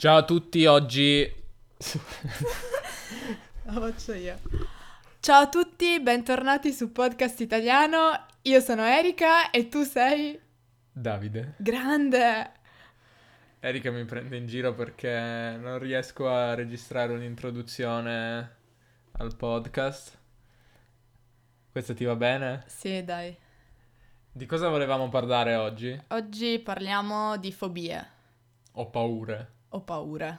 Ciao a tutti, oggi... La faccio io. Ciao a tutti, bentornati su Podcast Italiano. Io sono Erika e tu sei Davide. grande. Erika mi prende in giro perché non riesco a registrare un'introduzione al podcast. Questo ti va bene? Sì, dai. Di cosa volevamo parlare oggi? Oggi parliamo di fobie Ho paure. O paure.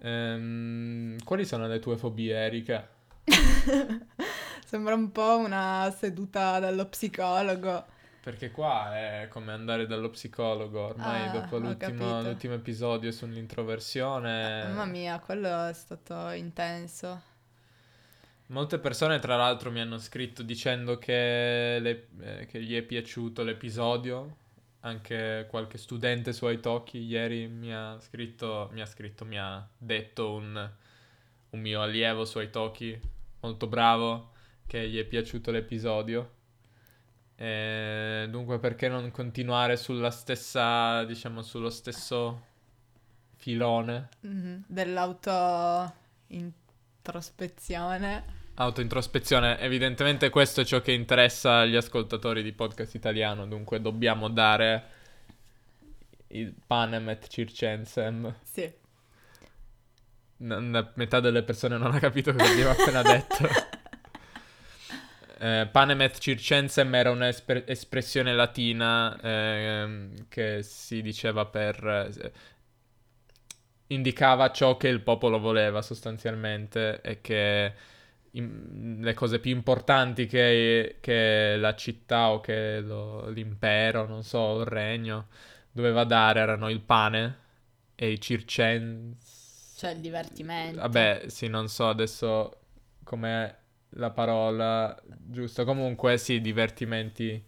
Ehm, quali sono le tue fobie, Erika? Sembra un po' una seduta dallo psicologo. Perché qua è come andare dallo psicologo, ormai Ah, dopo ho l'ultimo, l'ultimo episodio sull'introversione. Mamma mia, quello è stato intenso. Molte persone, tra l'altro, mi hanno scritto dicendo che, le- eh, che gli è piaciuto l'episodio. Anche qualche studente su Italki ieri mi ha scritto, mi ha scritto, mi ha detto un, un mio allievo su Italki, molto bravo, che gli è piaciuto l'episodio. E dunque, perché non continuare sulla stessa, diciamo, sullo stesso filone? Mhm, Dell'auto-introspezione. Autointrospezione, evidentemente questo è ciò che interessa agli ascoltatori di podcast italiano, dunque dobbiamo dare il panem et circensem. Sì. N- metà delle persone non ha capito cosa abbiamo appena detto. Eh, panem et circensem era un'espressione latina ehm, che si diceva per... eh, indicava ciò che il popolo voleva sostanzialmente e che im- le cose più importanti che, che la città o che lo- l'impero, non so, il regno doveva dare erano il pane e i circensi. Cioè il divertimento. Vabbè, sì, non so adesso com'è la parola giusta. Comunque, sì, divertimenti,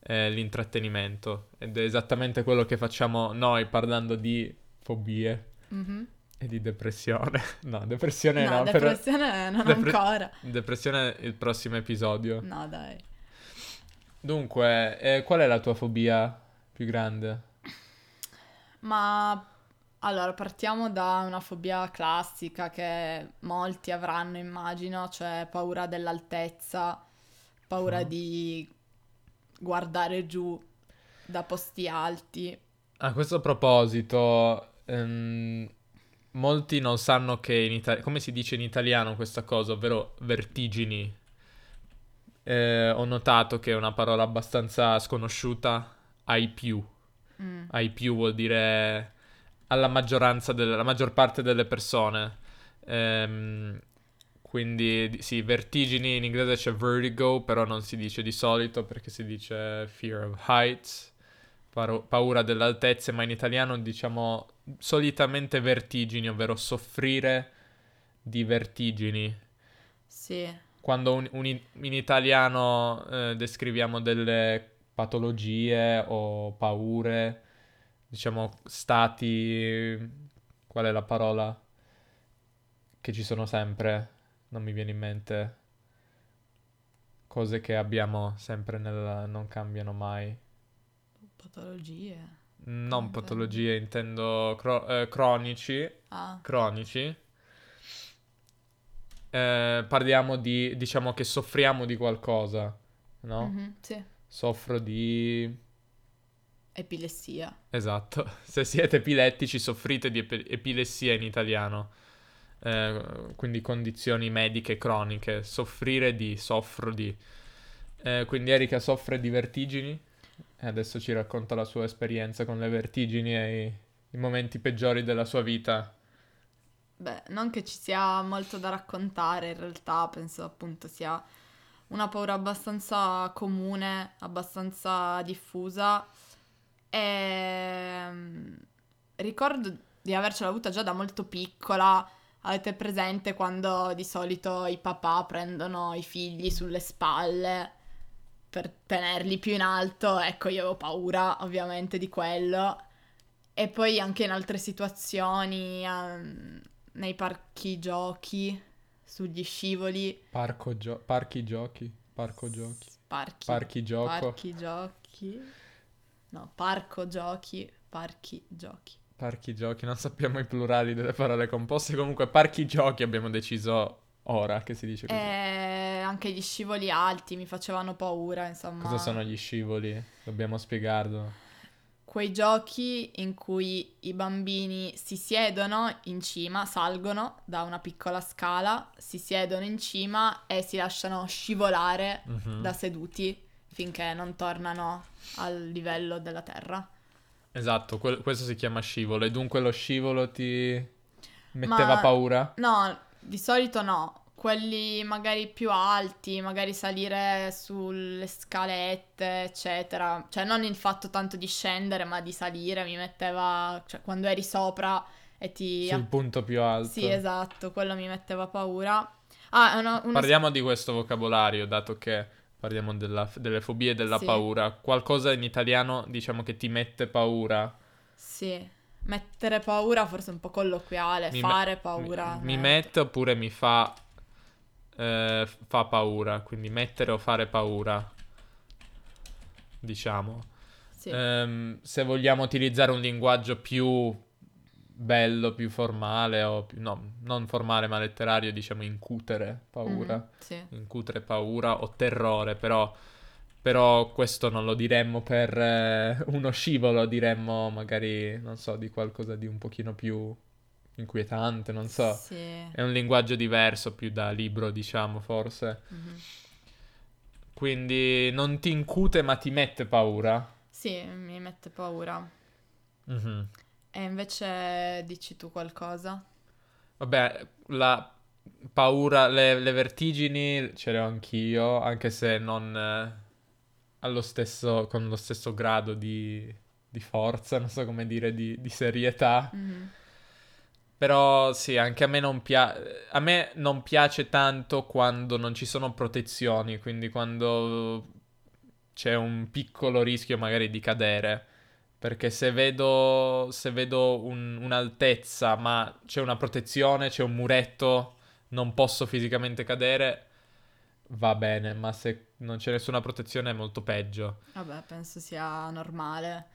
eh, l'intrattenimento. Ed è esattamente quello che facciamo noi parlando di fobie Mhm. E di depressione. No, depressione No, no, però... depressione non Depre- ancora. Depressione il prossimo episodio. No, dai. Dunque, eh, qual è la tua fobia più grande? Ma allora partiamo da una fobia classica che molti avranno, immagino, cioè paura dell'altezza, paura Mhm. di guardare giù da posti alti. A questo proposito, ehm, molti non sanno che in Ita- come si dice in italiano questa cosa, ovvero vertigini. Eh, ho notato che è una parola abbastanza sconosciuta ai più. Mm. Ai più vuol dire alla maggioranza delle, la maggior parte delle persone. Ehm, quindi di- sì, vertigini in inglese c'è vertigo, però non si dice di solito perché si dice fear of heights, paro- paura delle altezze, ma in italiano diciamo solitamente vertigini, ovvero soffrire di vertigini. Sì, Quando un- un- in italiano eh, descriviamo delle patologie o paure, diciamo stati, qual è la parola? Che ci sono sempre, non mi viene in mente. Cose che abbiamo sempre nel... non cambiano mai. patologie. Non patologie, intendo cro- eh, cronici. Ah, cronici. Eh, parliamo di, diciamo che soffriamo di qualcosa, no? mhm, sì. Soffro di... Epilessia. Esatto, se siete epilettici soffrite di epi- epilessia in italiano, Eh, quindi condizioni mediche croniche, soffrire di, soffro di. Eh, quindi Erika soffre di vertigini e adesso ci racconta la sua esperienza con le vertigini e i, i momenti peggiori della sua vita. Beh, non che ci sia molto da raccontare, in realtà penso appunto sia una paura abbastanza comune, abbastanza diffusa. E mm, ricordo di avercela avuta già da molto piccola. Avete presente quando di solito i papà prendono i figli sulle spalle per tenerli più in alto? Ecco, io avevo paura ovviamente di quello. E poi anche in altre situazioni, ehm, nei parchi giochi, sugli scivoli, Parco gio- parchi giochi, parco giochi, parchi, parchi gioco. parchi giochi, no, parco giochi, parchi giochi. Parchi giochi, non sappiamo i plurali delle parole composte, comunque parchi giochi abbiamo deciso ora che si dice così. E anche gli scivoli alti mi facevano paura, insomma. Cosa sono gli scivoli? Dobbiamo spiegarlo. Quei giochi in cui i bambini si siedono in cima, salgono da una piccola scala, si siedono in cima e si lasciano scivolare Mhm. da seduti finché non tornano al livello della terra. Esatto, quel- questo si chiama scivolo e dunque lo scivolo ti metteva Ma- paura? No, di solito no. Quelli magari più alti, magari salire sulle scalette, eccetera. Cioè, non il fatto tanto di scendere, ma di salire mi metteva. Cioè, quando eri sopra e ti. Sul punto più alto. Sì, esatto, quello mi metteva paura. Ah, una, una- Parliamo di questo vocabolario, dato che parliamo della- delle fobie e della Sì. paura. Qualcosa in italiano diciamo che ti mette paura. Sì. Mettere paura forse è un po' colloquiale, Mi me- fare paura. Mi, mi mette oppure mi fa, eh, fa paura, quindi mettere o fare paura, diciamo. Sì. Ehm, se vogliamo utilizzare un linguaggio più bello, più formale, o più, no, non formale ma letterario, diciamo incutere paura. Mhm, sì. Incutere paura o terrore, però, però questo non lo diremmo per eh, uno scivolo, diremmo magari, non so, di qualcosa di un pochino più inquietante, non so. Sì. È un linguaggio diverso, più da libro, diciamo, forse. Mhm. Quindi non ti incute ma ti mette paura. Sì, mi mette paura. Mhm. E invece dici tu qualcosa? Vabbè, la paura, le, le vertigini ce le ho anch'io, anche se non eh, allo stesso, con lo stesso grado di, di forza, non so come dire, di, di serietà. Mhm. Però sì, anche a me non piace. A me non piace tanto quando non ci sono protezioni, quindi quando c'è un piccolo rischio magari di cadere. Perché se vedo, se vedo un- un'altezza, ma c'è una protezione, c'è un muretto, non posso fisicamente cadere, va bene, ma se non c'è nessuna protezione è molto peggio. Vabbè, penso sia normale.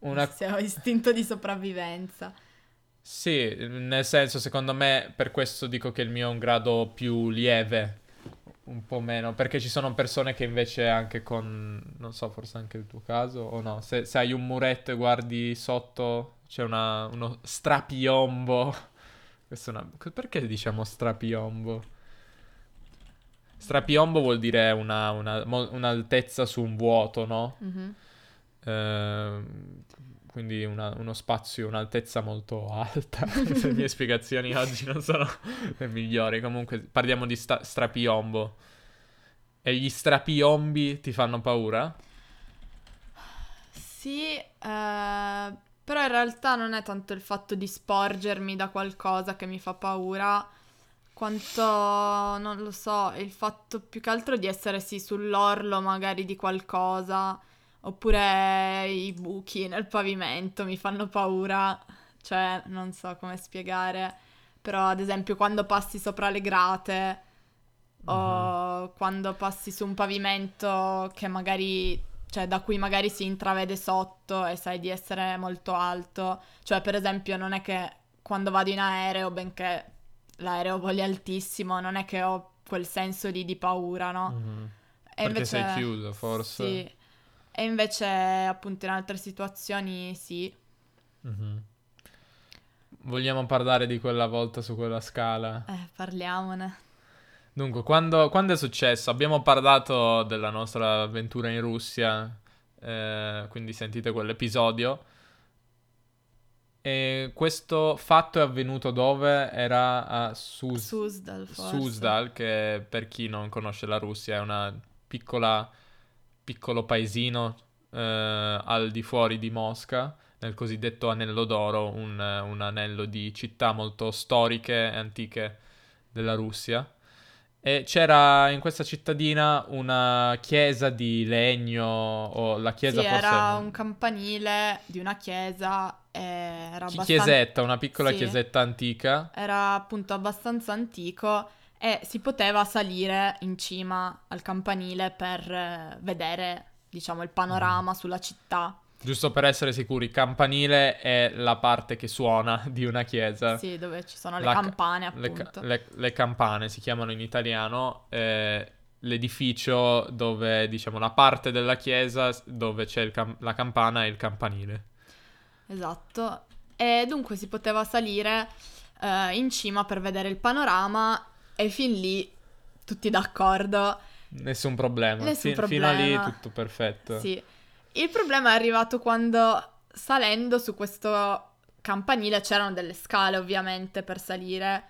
Una Sia istinto di sopravvivenza. Sì, nel senso, secondo me, per questo dico che il mio è un grado più lieve, un po' meno, perché ci sono persone che invece anche con, non so, forse anche il tuo caso, o no, se, se hai un muretto e guardi sotto, c'è una- uno strapiombo. Una... Perché diciamo strapiombo? Strapiombo vuol dire una- una- un'altezza su un vuoto, no? Mhm. Ehm, quindi una- uno spazio, un'altezza molto alta. Le mie spiegazioni oggi non sono le migliori. Comunque parliamo di sta- strapiombo. E gli strapiombi ti fanno paura? Sì, eh, però in realtà non è tanto il fatto di sporgermi da qualcosa che mi fa paura, quanto, non lo so, il fatto più che altro di essere sì sull'orlo magari di qualcosa, oppure i buchi nel pavimento mi fanno paura, cioè non so come spiegare, però ad esempio quando passi sopra le grate o quando passi su un pavimento che magari, cioè da cui magari si intravede sotto e sai di essere molto alto, cioè per esempio non è che quando vado in aereo, benché l'aereo voli altissimo, non è che ho quel senso lì di paura, no? Mhm. E Perché invece sei chiuso, forse. Sì. E invece appunto in altre situazioni sì. Mhm. Vogliamo parlare di quella volta su quella scala? Eh, parliamone. Dunque, quando, quando è successo? Abbiamo parlato della nostra avventura in Russia, eh, quindi sentite quell'episodio. E questo fatto è avvenuto dove? Era a Sus- Suzdal forse. Suzdal, che per chi non conosce la Russia è piccola, piccolo paesino eh, al di fuori di Mosca, nel cosiddetto Anello d'Oro, un, un anello di città molto storiche e antiche della Russia. E c'era in questa cittadina una chiesa di legno, o la chiesa Sì, forse... era un campanile di una chiesa era chi- abbastanza... chiesetta, una piccola Sì. chiesetta antica. Era appunto abbastanza antico e si poteva salire in cima al campanile per eh, vedere, diciamo, il panorama sulla città. Giusto per essere sicuri, campanile è la parte che suona di una chiesa. Sì, dove ci sono le La ca- campane, Le, ca- appunto. le- le campane si chiamano in italiano. eh, l'edificio dove, diciamo, la parte della chiesa dove c'è cam- la campana e il campanile. Esatto. E dunque si poteva salire eh, in cima per vedere il panorama e fin lì tutti d'accordo. Nessun problema. Nessun Fi- Fino a lì problema. tutto perfetto. Sì. Il problema è arrivato quando salendo su questo campanile c'erano delle scale ovviamente per salire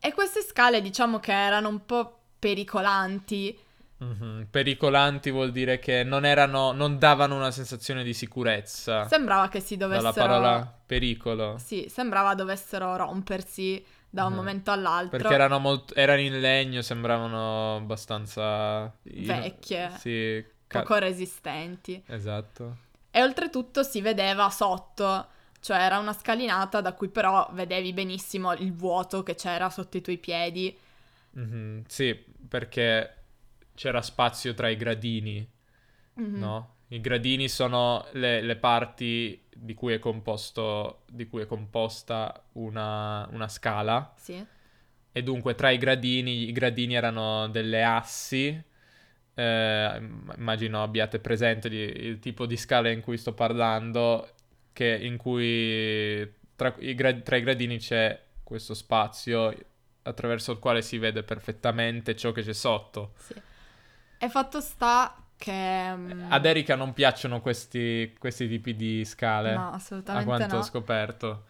e queste scale diciamo che erano un po' pericolanti. Mhm. Pericolanti vuol dire che non erano, non davano una sensazione di sicurezza. Sembrava che si dovessero Dalla parola pericolo. Sì, sembrava dovessero rompersi da un Mhm. momento all'altro. Perché erano, molto, erano in legno, sembravano abbastanza... Vecchie. Sì, ca- poco resistenti. esatto. E oltretutto si vedeva sotto, cioè era una scalinata da cui però vedevi benissimo il vuoto che c'era sotto i tuoi piedi. Mhm, Sì, perché c'era spazio tra i gradini, Mhm. no? I gradini sono le, le parti di cui è composto, di cui è composta una, una scala. Sì, E dunque tra i gradini, i gradini erano delle assi. eh, imm- immagino abbiate presente di- il tipo di scala in cui sto parlando, che in cui tra i, gra- tra i gradini c'è questo spazio attraverso il quale si vede perfettamente ciò che c'è sotto. sì. E fatto sta che... mm, Ad Erika non piacciono questi, questi tipi di scale, No, a assolutamente quanto ho no. scoperto.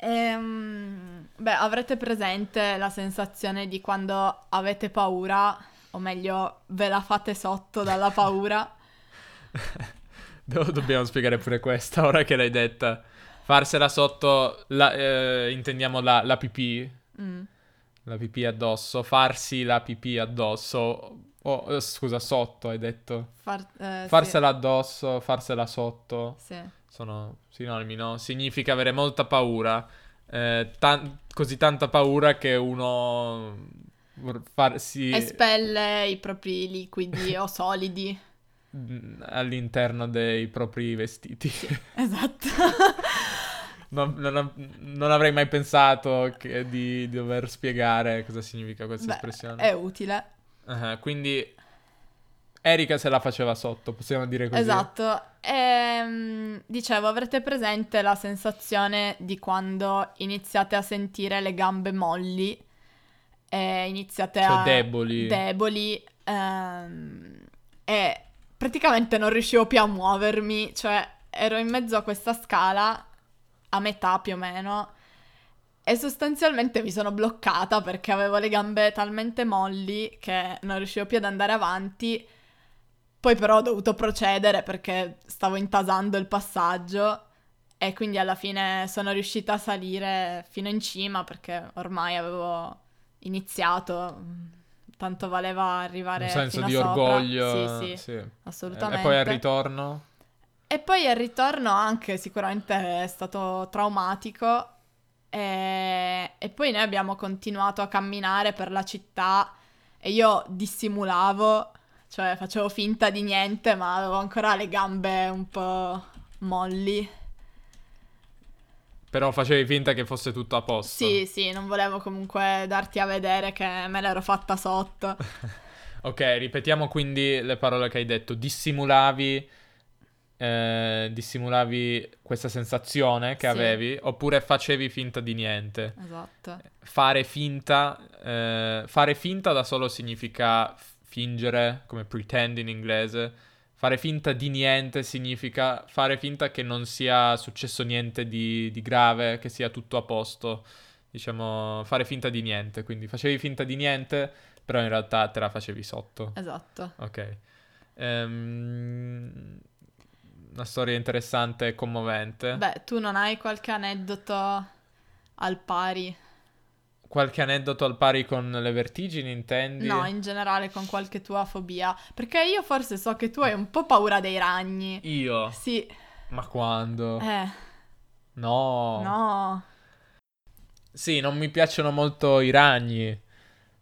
Ehm, beh, avrete presente la sensazione di quando avete paura, o meglio, ve la fate sotto dalla paura. Do- dobbiamo spiegare pure questa, ora che l'hai detta. Farsela sotto, la- eh, intendiamo la, la pipì, Mm, la pipì addosso, farsi la pipì addosso, o eh, scusa, sotto hai detto. far- eh, sì, Farsela addosso, farsela sotto, sì. sono sinonimi, no? Significa avere molta paura, eh, tan- così tanta paura che uno vor- farsi Espelle i propri liquidi o solidi. mm, all'interno dei propri vestiti. Esatto. Non, non- non avrei mai pensato che- di, di dover spiegare cosa significa questa Beh, espressione. è utile. Ah, quindi Erika se la faceva sotto, possiamo dire così. Esatto. Ehm, dicevo, avrete presente la sensazione di quando iniziate a sentire le gambe molli e iniziate Cioè a... deboli. deboli, ehm, e praticamente non riuscivo più a muovermi, cioè ero in mezzo a questa scala, a metà più o meno, e sostanzialmente mi sono bloccata perché avevo le gambe talmente molli che non riuscivo più ad andare avanti. Poi però ho dovuto procedere perché stavo intasando il passaggio e quindi alla fine sono riuscita a salire fino in cima perché ormai avevo iniziato, tanto valeva arrivare Un senso di sopra. orgoglio. Sì, sì, sì. assolutamente. E poi al ritorno? E poi al ritorno anche sicuramente è stato traumatico e, e poi noi abbiamo continuato a camminare per la città e io dissimulavo, cioè facevo finta di niente ma avevo ancora le gambe un po' molli. Però facevi finta che fosse tutto a posto. Sì, sì, non volevo comunque darti a vedere che me l'ero fatta sotto. Ok, ripetiamo quindi le parole che hai detto. Dissimulavi, eh, dissimulavi questa sensazione che Sì. avevi, oppure facevi finta di niente. Esatto. Fare finta, eh, fare finta da solo significa fingere, come pretend in inglese. Fare finta di niente significa fare finta che non sia successo niente di, di grave, che sia tutto a posto. Diciamo, fare finta di niente. Quindi facevi finta di niente, però in realtà te la facevi sotto. Esatto. Ok. Ehm, una storia interessante e commovente. Beh, tu non hai qualche aneddoto al pari? Qualche aneddoto al pari con le vertigini, intendi? No, in generale con qualche tua fobia. Perché io forse so che tu hai un po' paura dei ragni. Io? Sì, Ma quando? eh, No. no. Sì, non mi piacciono molto i ragni.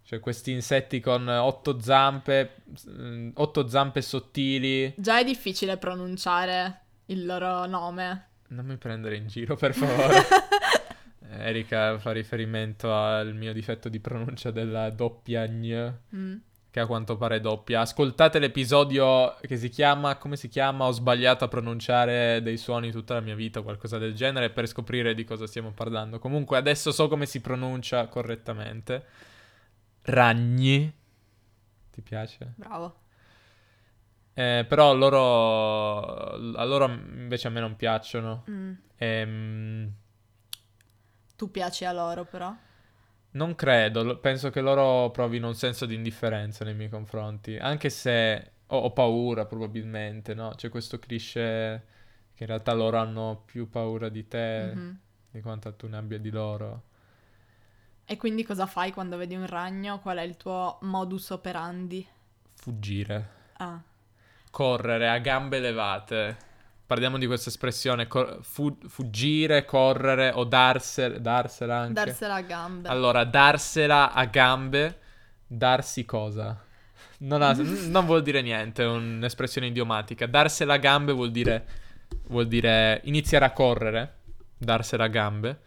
Cioè questi insetti con otto zampe, mm, otto zampe sottili. Già è difficile pronunciare il loro nome. Non mi prendere in giro, per favore. Erika fa riferimento al mio difetto di pronuncia della doppia gn, Mm. che a quanto pare è doppia. Ascoltate l'episodio che si chiama, come si chiama? Ho sbagliato a pronunciare dei suoni tutta la mia vita o qualcosa del genere per scoprire di cosa stiamo parlando. Comunque adesso so come si pronuncia correttamente. Ragni. Ti piace? Bravo. Eh, però loro, a loro invece a me non piacciono. Mm. Ehm, Tu piaci a loro però. non credo, penso che loro provino un senso di indifferenza nei miei confronti, anche se ho, ho paura probabilmente, no? C'è questo cliché che in realtà loro hanno più paura di te Mhm. di quanto tu ne abbia di loro. E quindi cosa fai quando vedi un ragno? Qual è il tuo modus operandi? Fuggire, Ah, correre a gambe levate. Parliamo di questa espressione, cor- fu- fuggire, correre o darsela, darsela anche. darsela a gambe. Allora, darsela a gambe, darsi cosa? Non, ha- non vuol dire niente, è un'espressione idiomatica. Darsela a gambe vuol dire, vuol dire iniziare a correre, darsela a gambe.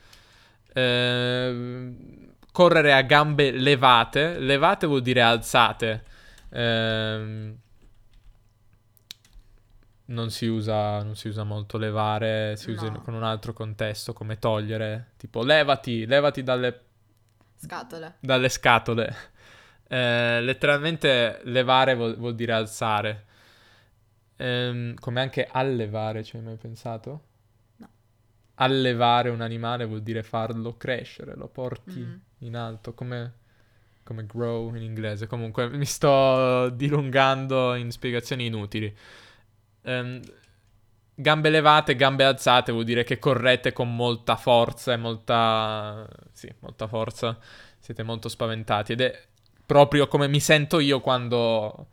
Ehm, correre a gambe levate, levate vuol dire alzate. Ehm, non si usa, non si usa molto levare, si usa No. con un altro contesto come togliere, tipo levati, levati dalle Scatole. dalle scatole. Eh, letteralmente levare vuol, vuol dire alzare. Ehm, come anche allevare, ci hai mai pensato? Allevare un animale vuol dire farlo crescere, lo porti Mm. in alto, come, come grow in inglese. Comunque mi sto dilungando in spiegazioni inutili. Ehm, gambe levate, gambe alzate vuol dire che correte con molta forza e molta... Sì, molta forza. Siete molto spaventati ed è proprio come mi sento io quando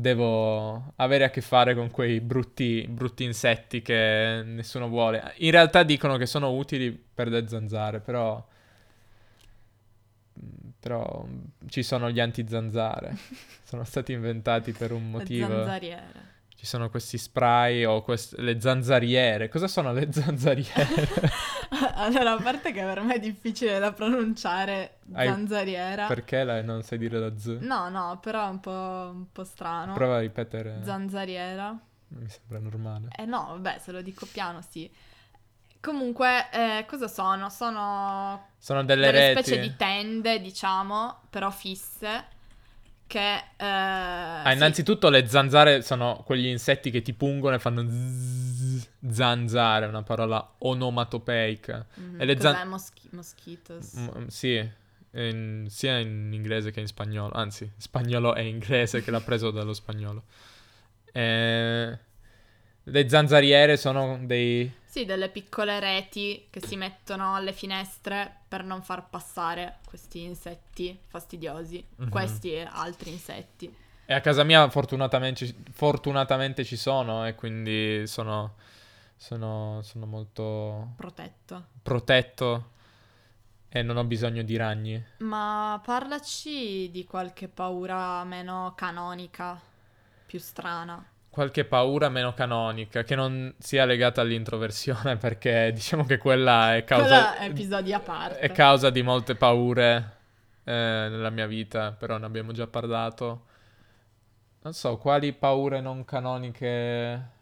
devo avere a che fare con quei brutti, brutti insetti che nessuno vuole. In realtà dicono che sono utili per le zanzare, però... Però ci sono gli anti-zanzare. sono stati inventati per un Le motivo. zanzariere. Ci sono questi spray o quest- le zanzariere. Cosa sono le zanzariere? allora, a parte che per me è difficile da pronunciare Hai- zanzariera. Perché la- non sai dire la z? No, no, però è un po', un po' strano. Prova a ripetere. Zanzariera. Mi sembra normale. Eh no, vabbè, se lo dico piano, sì. Comunque, eh, cosa sono? Sono Sono delle, delle reti. specie di tende, diciamo, però fisse, che... eh, Ah, sì, innanzitutto le zanzare sono quegli insetti che ti pungono e fanno zzz, zanzare, una parola onomatopeica. mhm, e le cos'è? zan- Moschi- mosquitos. M- sì, in- sia in inglese che in spagnolo. Anzi, spagnolo e inglese che l'ha preso dallo spagnolo. Eh, le zanzariere sono dei... Sì, delle piccole reti che si mettono alle finestre per non far passare questi insetti fastidiosi, Mhm. questi e altri insetti. E a casa mia fortunatamente, fortunatamente ci sono e quindi sono, sono, sono molto Protetto. protetto e non ho bisogno di ragni. Ma parlaci di qualche paura meno canonica, più strana. Qualche paura meno canonica che non sia legata all'introversione perché diciamo che quella è causa, Quella a parte. è causa di molte paure eh, nella mia vita, però ne abbiamo già parlato. Non so, quali paure non canoniche...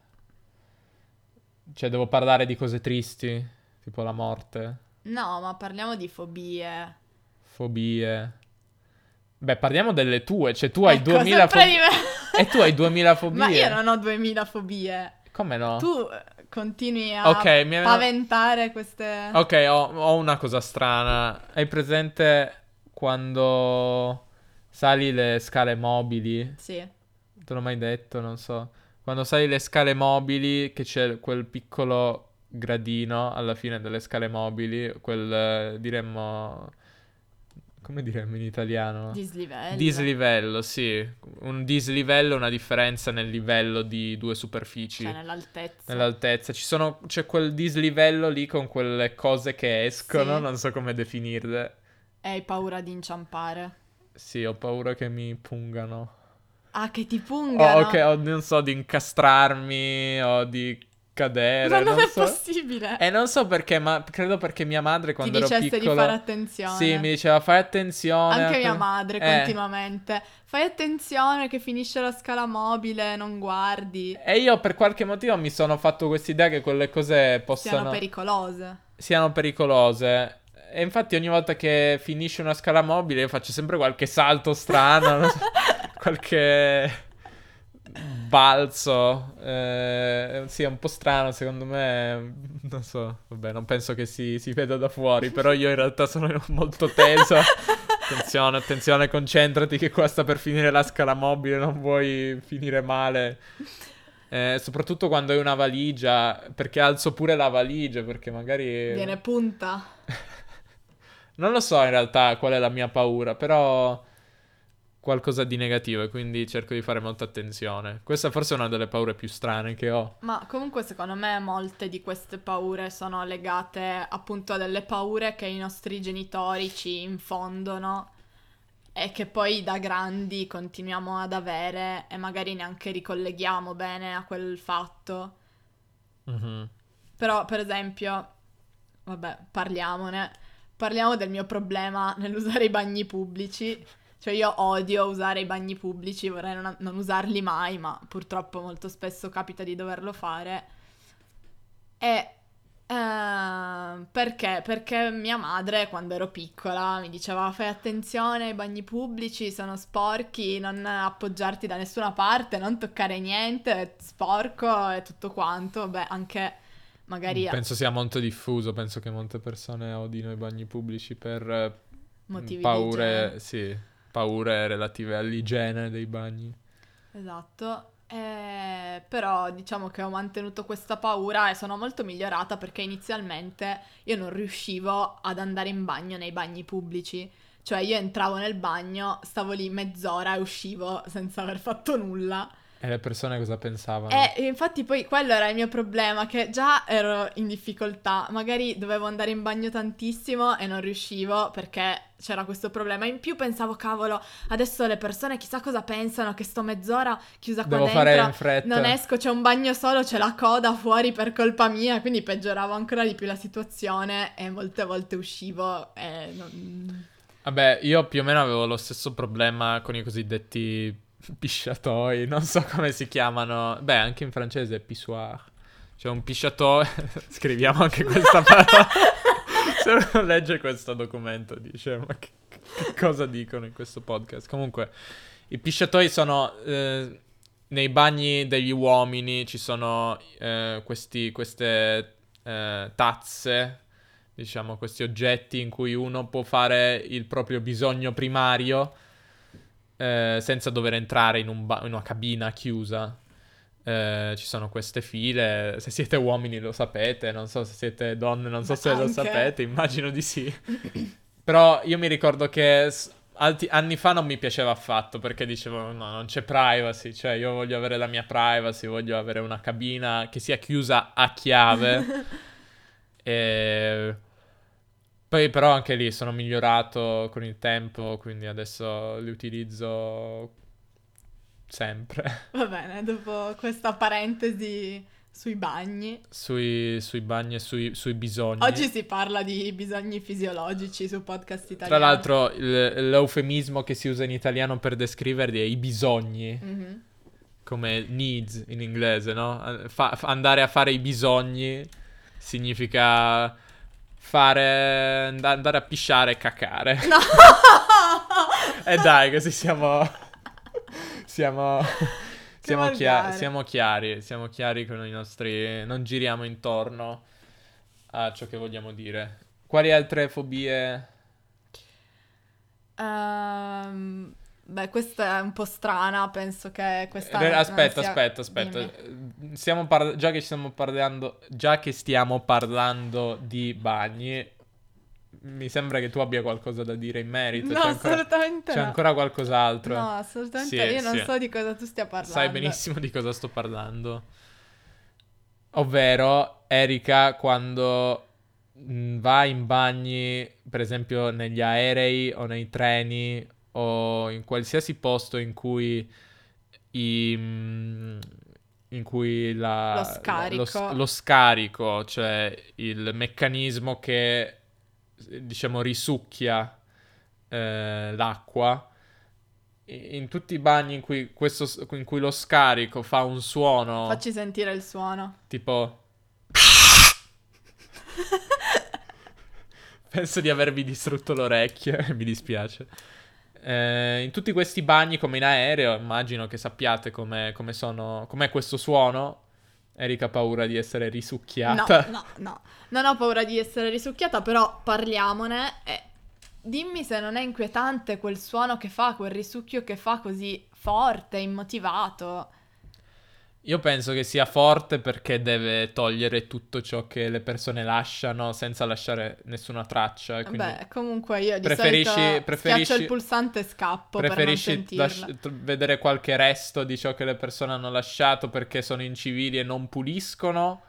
Cioè, devo parlare di cose tristi, tipo la morte, No, ma parliamo di fobie. fobie. Beh, parliamo delle tue, cioè tu hai Ecco, 2000 sempre fobie. E tu hai 2000 fobie. Ma io non ho 2000 fobie. Come no? Tu eh, continui a Ok, mi aveva- paventare queste... Ok, ho, ho una cosa strana. Hai presente quando sali le scale mobili? Sì. Te l'ho mai detto, non so. Quando sali le scale mobili, che c'è quel piccolo gradino alla fine delle scale mobili, quel eh, diremmo. Come diremmo in italiano? Dislivello. Dislivello, sì. Un dislivello è una differenza nel livello di due superfici. Cioè, nell'altezza. Nell'altezza. Ci sono, c'è quel dislivello lì con quelle cose che escono, Sì. non so come definirle. E hai paura di inciampare. Sì, ho paura che mi pungano. Ah, che ti O, pungano. o che, o non so, di incastrarmi o di cadere. Ma non, non è so. possibile. E non so perché, ma credo perché mia madre Ti quando ero dicesse piccolo... di fare attenzione. Sì, mi diceva fai attenzione. Anche mia Eh. madre continuamente. Fai attenzione che finisce la scala mobile, non guardi. E io per qualche motivo mi sono fatto quest'idea che quelle cose possano... Siano pericolose. siano pericolose. E infatti ogni volta che finisce una scala mobile io faccio sempre qualche salto strano, so, qualche balzo. Eh, sì, è un po' strano secondo me. Non so, vabbè, non penso che si, si veda da fuori, però io in realtà sono molto teso. Attenzione, attenzione, concentrati che qua sta per finire la scala mobile, non vuoi finire male. Eh, soprattutto quando hai una valigia, perché alzo pure la valigia, perché magari... Viene punta. Non lo so in realtà qual è la mia paura, però qualcosa di negativo e quindi cerco di fare molta attenzione. Questa forse è una delle paure più strane che ho. Ma comunque secondo me molte di queste paure sono legate appunto a delle paure che i nostri genitori ci infondono e che poi da grandi continuiamo ad avere e magari neanche ricolleghiamo bene a quel fatto. Mhm. Però per esempio, vabbè, parliamone. Parliamo del mio problema nell'usare i bagni pubblici. Cioè io odio usare i bagni pubblici, vorrei non, non usarli mai, ma purtroppo molto spesso capita di doverlo fare. E eh, perché? Perché mia madre quando ero piccola mi diceva fai attenzione ai bagni pubblici, sono sporchi, non appoggiarti da nessuna parte, non toccare niente, è sporco e tutto quanto. Beh, anche magari Penso sia molto diffuso, penso che molte persone odino i bagni pubblici per eh, motivi paure, sì, paure relative all'igiene dei bagni. Esatto. Eh, però diciamo che ho mantenuto questa paura e sono molto migliorata perché inizialmente io non riuscivo ad andare in bagno nei bagni pubblici. Cioè io entravo nel bagno, stavo lì mezz'ora e uscivo senza aver fatto nulla. E le persone cosa pensavano? E infatti poi quello era il mio problema, che già ero in difficoltà, magari dovevo andare in bagno tantissimo e non riuscivo perché c'era questo problema. In più pensavo, cavolo, adesso le persone chissà cosa pensano, che sto mezz'ora chiusa qua Devo dentro, fare in fretta. non esco, c'è un bagno solo, c'è la coda fuori per colpa mia, quindi peggioravo ancora di più la situazione e molte volte uscivo e non... Vabbè, io più o meno avevo lo stesso problema con i cosiddetti pisciatoi, non so come si chiamano. Beh, anche in francese è pissoir. C'è un pisciatoi, scriviamo anche questa parola. Se uno legge questo documento dice, ma che, che cosa dicono in questo podcast? Comunque, i pisciatoi sono... eh, nei bagni degli uomini ci sono eh, questi, queste eh, tazze, diciamo, questi oggetti in cui uno può fare il proprio bisogno primario eh, senza dover entrare in, un ba- in una cabina chiusa. Eh, ci sono queste file, se siete uomini lo sapete, non so se siete donne, non so Ma se lo anche. sapete, immagino di sì. Però io mi ricordo che alti- anni fa non mi piaceva affatto perché dicevo no, non c'è privacy, cioè io voglio avere la mia privacy, voglio avere una cabina che sia chiusa a chiave. e... Poi però anche lì sono migliorato con il tempo, quindi adesso li utilizzo sempre. Va bene, dopo questa parentesi sui bagni. Sui, sui bagni e sui, sui bisogni. Oggi si parla di bisogni fisiologici su podcast Tra italiano. l'altro il- l'eufemismo che si usa in italiano per descriverli è i bisogni. Mhm. come needs in inglese, no? Fa- andare a fare i bisogni significa fare and- andare a pisciare e cacare. No! E dai, così siamo siamo siamo, volgare. chia- siamo chiari, siamo chiari con i nostri non giriamo intorno a ciò che vogliamo dire. Quali altre fobie? Ehm, beh, questa è un po' strana, penso che questa non aspetta, sia- aspetta, aspetta. Stiamo par- già che stiamo parlando, già che stiamo parlando di bagni, mi sembra che tu abbia qualcosa da dire in merito. No, c'è ancora, assolutamente c'è no. ancora qualcos'altro. No, assolutamente Sì, io non sì. so di cosa tu stia parlando. Sai benissimo di cosa sto parlando. Ovvero, Erika, quando mh, va in bagni, per esempio negli aerei o nei treni o in qualsiasi posto in cui i, mh, in cui la, Lo scarico. lo lo scarico, cioè il meccanismo che diciamo risucchia eh, l'acqua. In tutti i bagni in cui, questo, in cui lo scarico fa un suono Facci sentire il suono. tipo... Penso di avervi distrutto l'orecchio, mi dispiace. Eh, in tutti questi bagni, come in aereo, immagino che sappiate come, sono, com'è questo suono. Erika ha paura di essere No, risucchiata. no, no. Non ho paura di essere risucchiata, però parliamone e dimmi se non è inquietante quel suono che fa, quel risucchio che fa così forte, immotivato. Io penso che sia forte perché deve togliere tutto ciò che le persone lasciano senza lasciare nessuna traccia. e Quindi Beh, comunque io di preferisci- solito preferisci- schiaccio il pulsante e scappo preferisci lasci- vedere qualche resto di ciò che le persone hanno lasciato perché sono incivili e non puliscono?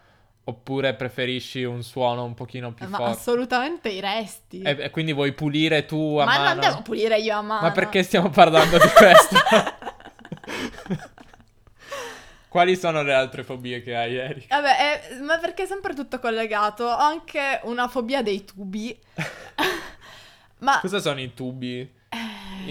Oppure preferisci un suono un pochino più Ma forte? assolutamente i resti. E, e quindi vuoi pulire tu a Ma mano? non devo pulire io a mano. Ma perché stiamo parlando di questo? Quali sono le altre fobie che hai ieri? Vabbè, eh, ma perché è sempre tutto collegato. Ho anche una fobia dei tubi. ma Cosa sono i tubi? eh,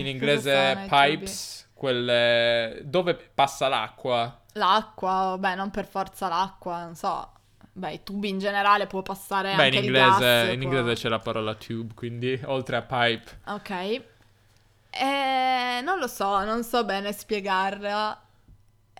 In inglese pipes, quelle dove passa l'acqua. L'acqua, vabbè, non per forza l'acqua, non so. Beh, i tubi in generale può passare Beh, in anche il inglese, gas. in può- inglese c'è la parola tube, quindi oltre a pipe. Ok. Eh, non lo so, non so bene spiegarla.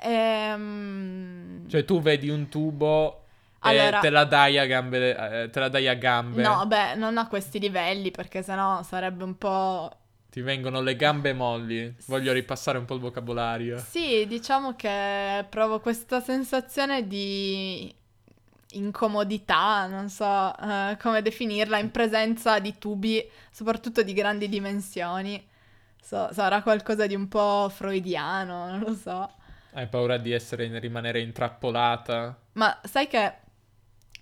Ehm... Cioè tu vedi un tubo Allora- e te la dai a gambe, eh, te la dai a gambe. No, beh, non a questi livelli perché sennò sarebbe un po'... Ti vengono le gambe molli. Voglio ripassare un po' il vocabolario. Sì, diciamo che provo questa sensazione di incomodità, non so eh, come definirla, in presenza di tubi, soprattutto di grandi dimensioni. So- sarà qualcosa di un po' freudiano, non lo so. Hai paura di essere, rimanere intrappolata? Ma sai che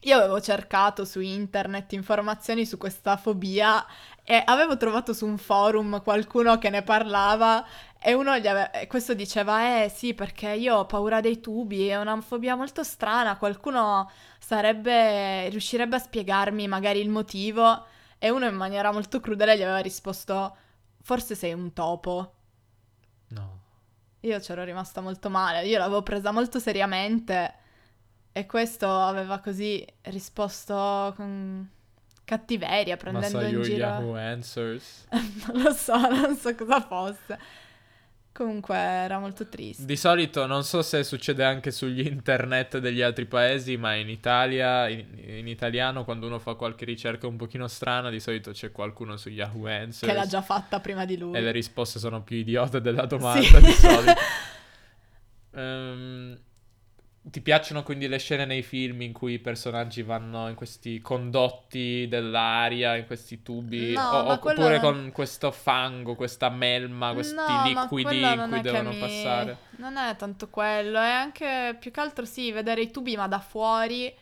io avevo cercato su internet informazioni su questa fobia e avevo trovato su un forum qualcuno che ne parlava e uno gli ave- questo diceva eh sì perché io ho paura dei tubi, è una fobia molto strana, qualcuno sarebbe riuscirebbe a spiegarmi magari il motivo e uno in maniera molto crudele gli aveva risposto forse sei un topo. No. Io c'ero rimasta molto male, io l'avevo presa molto seriamente e questo aveva così risposto con cattiveria, prendendo in giro... Yahoo Answers. non lo so, non so cosa fosse. Comunque era molto triste. Di solito non so se succede anche sugli internet degli altri paesi, ma in Italia, in, in italiano, quando uno fa qualche ricerca un pochino strana, di solito c'è qualcuno su Yahoo Answers. Che l'ha già fatta prima di lui. E le risposte sono più idiote della domanda Sì. di solito. Ehm, ti piacciono quindi le scene nei film in cui i personaggi vanno in questi condotti dell'aria, in questi tubi? No, o- quello oppure non- con questo fango, questa melma, questi No, liquidi quello in cui devono mi- passare? Non è tanto quello, è anche più che altro sì, vedere i tubi ma da fuori,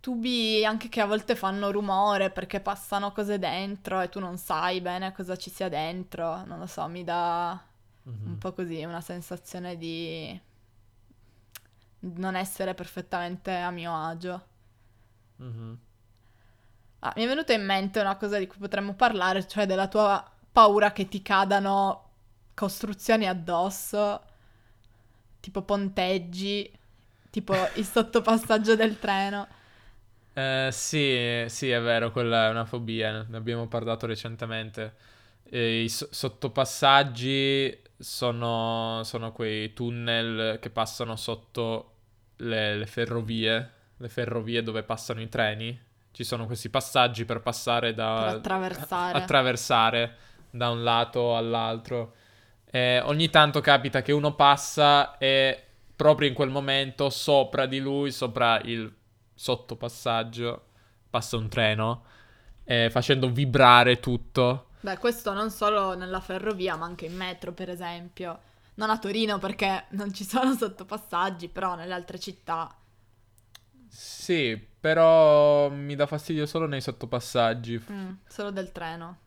tubi anche che a volte fanno rumore perché passano cose dentro e tu non sai bene cosa ci sia dentro, non lo so, mi dà Mhm. un po' così una sensazione di non essere perfettamente a mio agio. Mhm. Ah, mi è venuta in mente una cosa di cui potremmo parlare, cioè della tua paura che ti cadano costruzioni addosso, tipo ponteggi, tipo il sottopassaggio del treno. Eh, sì, sì, è vero, quella è una fobia, ne abbiamo parlato recentemente. E I so- sottopassaggi sono, sono quei tunnel che passano sotto le, le ferrovie, le ferrovie dove passano i treni. Ci sono questi passaggi per passare da... Per attraversare. attraversare da un lato all'altro. E ogni tanto capita che uno passa e proprio in quel momento sopra di lui, sopra il sottopassaggio, passa un treno, eh, facendo vibrare tutto. Beh, questo non solo nella ferrovia, ma anche in metro, per esempio. Non a Torino perché non ci sono sottopassaggi, però nelle altre città. Sì, però mi dà fastidio solo nei sottopassaggi. Mm, solo del treno.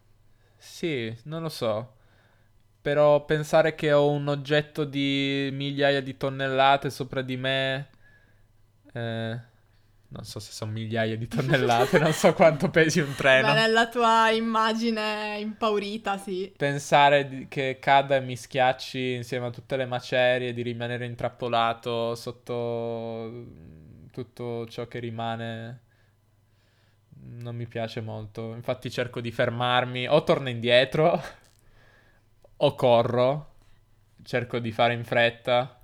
Sì, non lo so. Però pensare che ho un oggetto di migliaia di tonnellate sopra di me... Eh, non so se sono migliaia di tonnellate, non so quanto pesi un treno. Beh, nella tua immagine impaurita, sì. Pensare che cada e mi schiacci insieme a tutte le macerie, di rimanere intrappolato sotto tutto ciò che rimane, non mi piace molto. Infatti cerco di fermarmi, o torno indietro, o corro, cerco di fare in fretta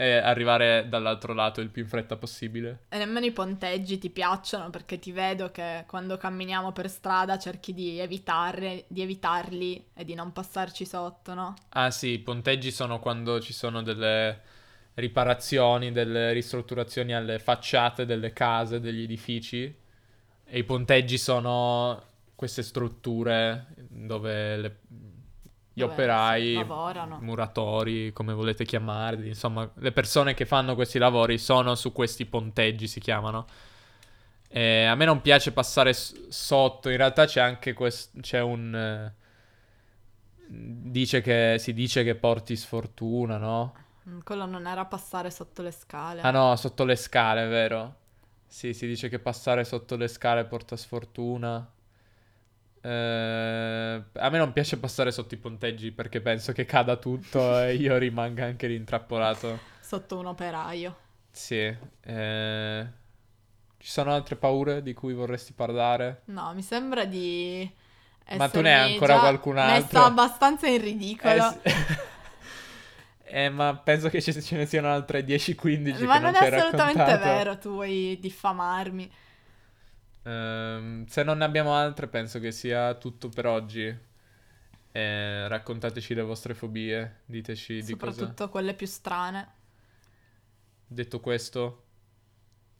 e arrivare dall'altro lato il più in fretta possibile. E nemmeno i ponteggi ti piacciono perché ti vedo che quando camminiamo per strada cerchi di evitarli, di evitarli e di non passarci sotto, no? Ah sì, i ponteggi sono quando ci sono delle riparazioni, delle ristrutturazioni alle facciate delle case, degli edifici. E i ponteggi sono queste strutture dove le- gli operai, lavorano. muratori, come volete chiamarli, insomma, le persone che fanno questi lavori sono su questi ponteggi, si chiamano. E a me non piace passare s- sotto, in realtà c'è anche quest- c'è un... eh, dice che, si dice che porti sfortuna, no? Mm, Quello non era passare sotto le scale. Ah no, sotto le scale, vero? Sì, si dice che passare sotto le scale porta sfortuna. Eh, a me non piace passare sotto i ponteggi perché penso che cada tutto e io rimanga anche rintrappolato. Sotto un operaio. Sì. eh, Ci sono altre paure di cui vorresti parlare? No, mi sembra di Ma tu ne hai ancora qualcun altro? Messa abbastanza in ridicolo. Eh, sì. Eh, ma penso che ce ne siano altre 10-15 Ma che non non è assolutamente raccontato. vero, tu vuoi diffamarmi. Ehm, se non ne abbiamo altre, penso che sia tutto per oggi. Eh, raccontateci le vostre fobie, diteci di cosa. Soprattutto quelle più strane. Detto questo,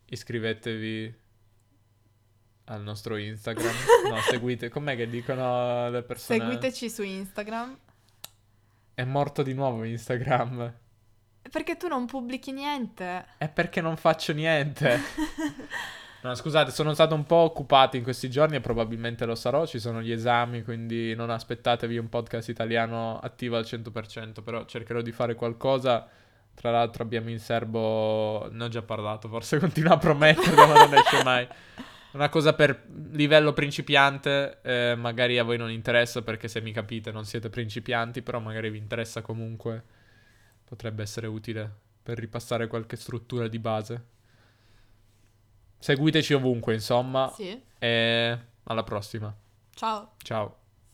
iscrivetevi al nostro Instagram. No, seguite. Com'è che dicono le persone? Seguiteci su Instagram. È morto di nuovo Instagram. Perché tu non pubblichi niente. È perché non faccio niente. No, scusate, sono stato un po' occupato in questi giorni e probabilmente lo sarò. Ci sono gli esami, quindi non aspettatevi un podcast italiano attivo al 100%, però cercherò di fare qualcosa. Tra l'altro abbiamo in serbo, ne ho già parlato, forse continuo a promettere, ma non esce mai. Una cosa per livello principiante, eh, magari a voi non interessa perché se mi capite non siete principianti, però magari vi interessa comunque. Potrebbe essere utile per ripassare qualche struttura di base. Seguiteci ovunque, insomma, Sì. e alla prossima. Ciao. Ciao.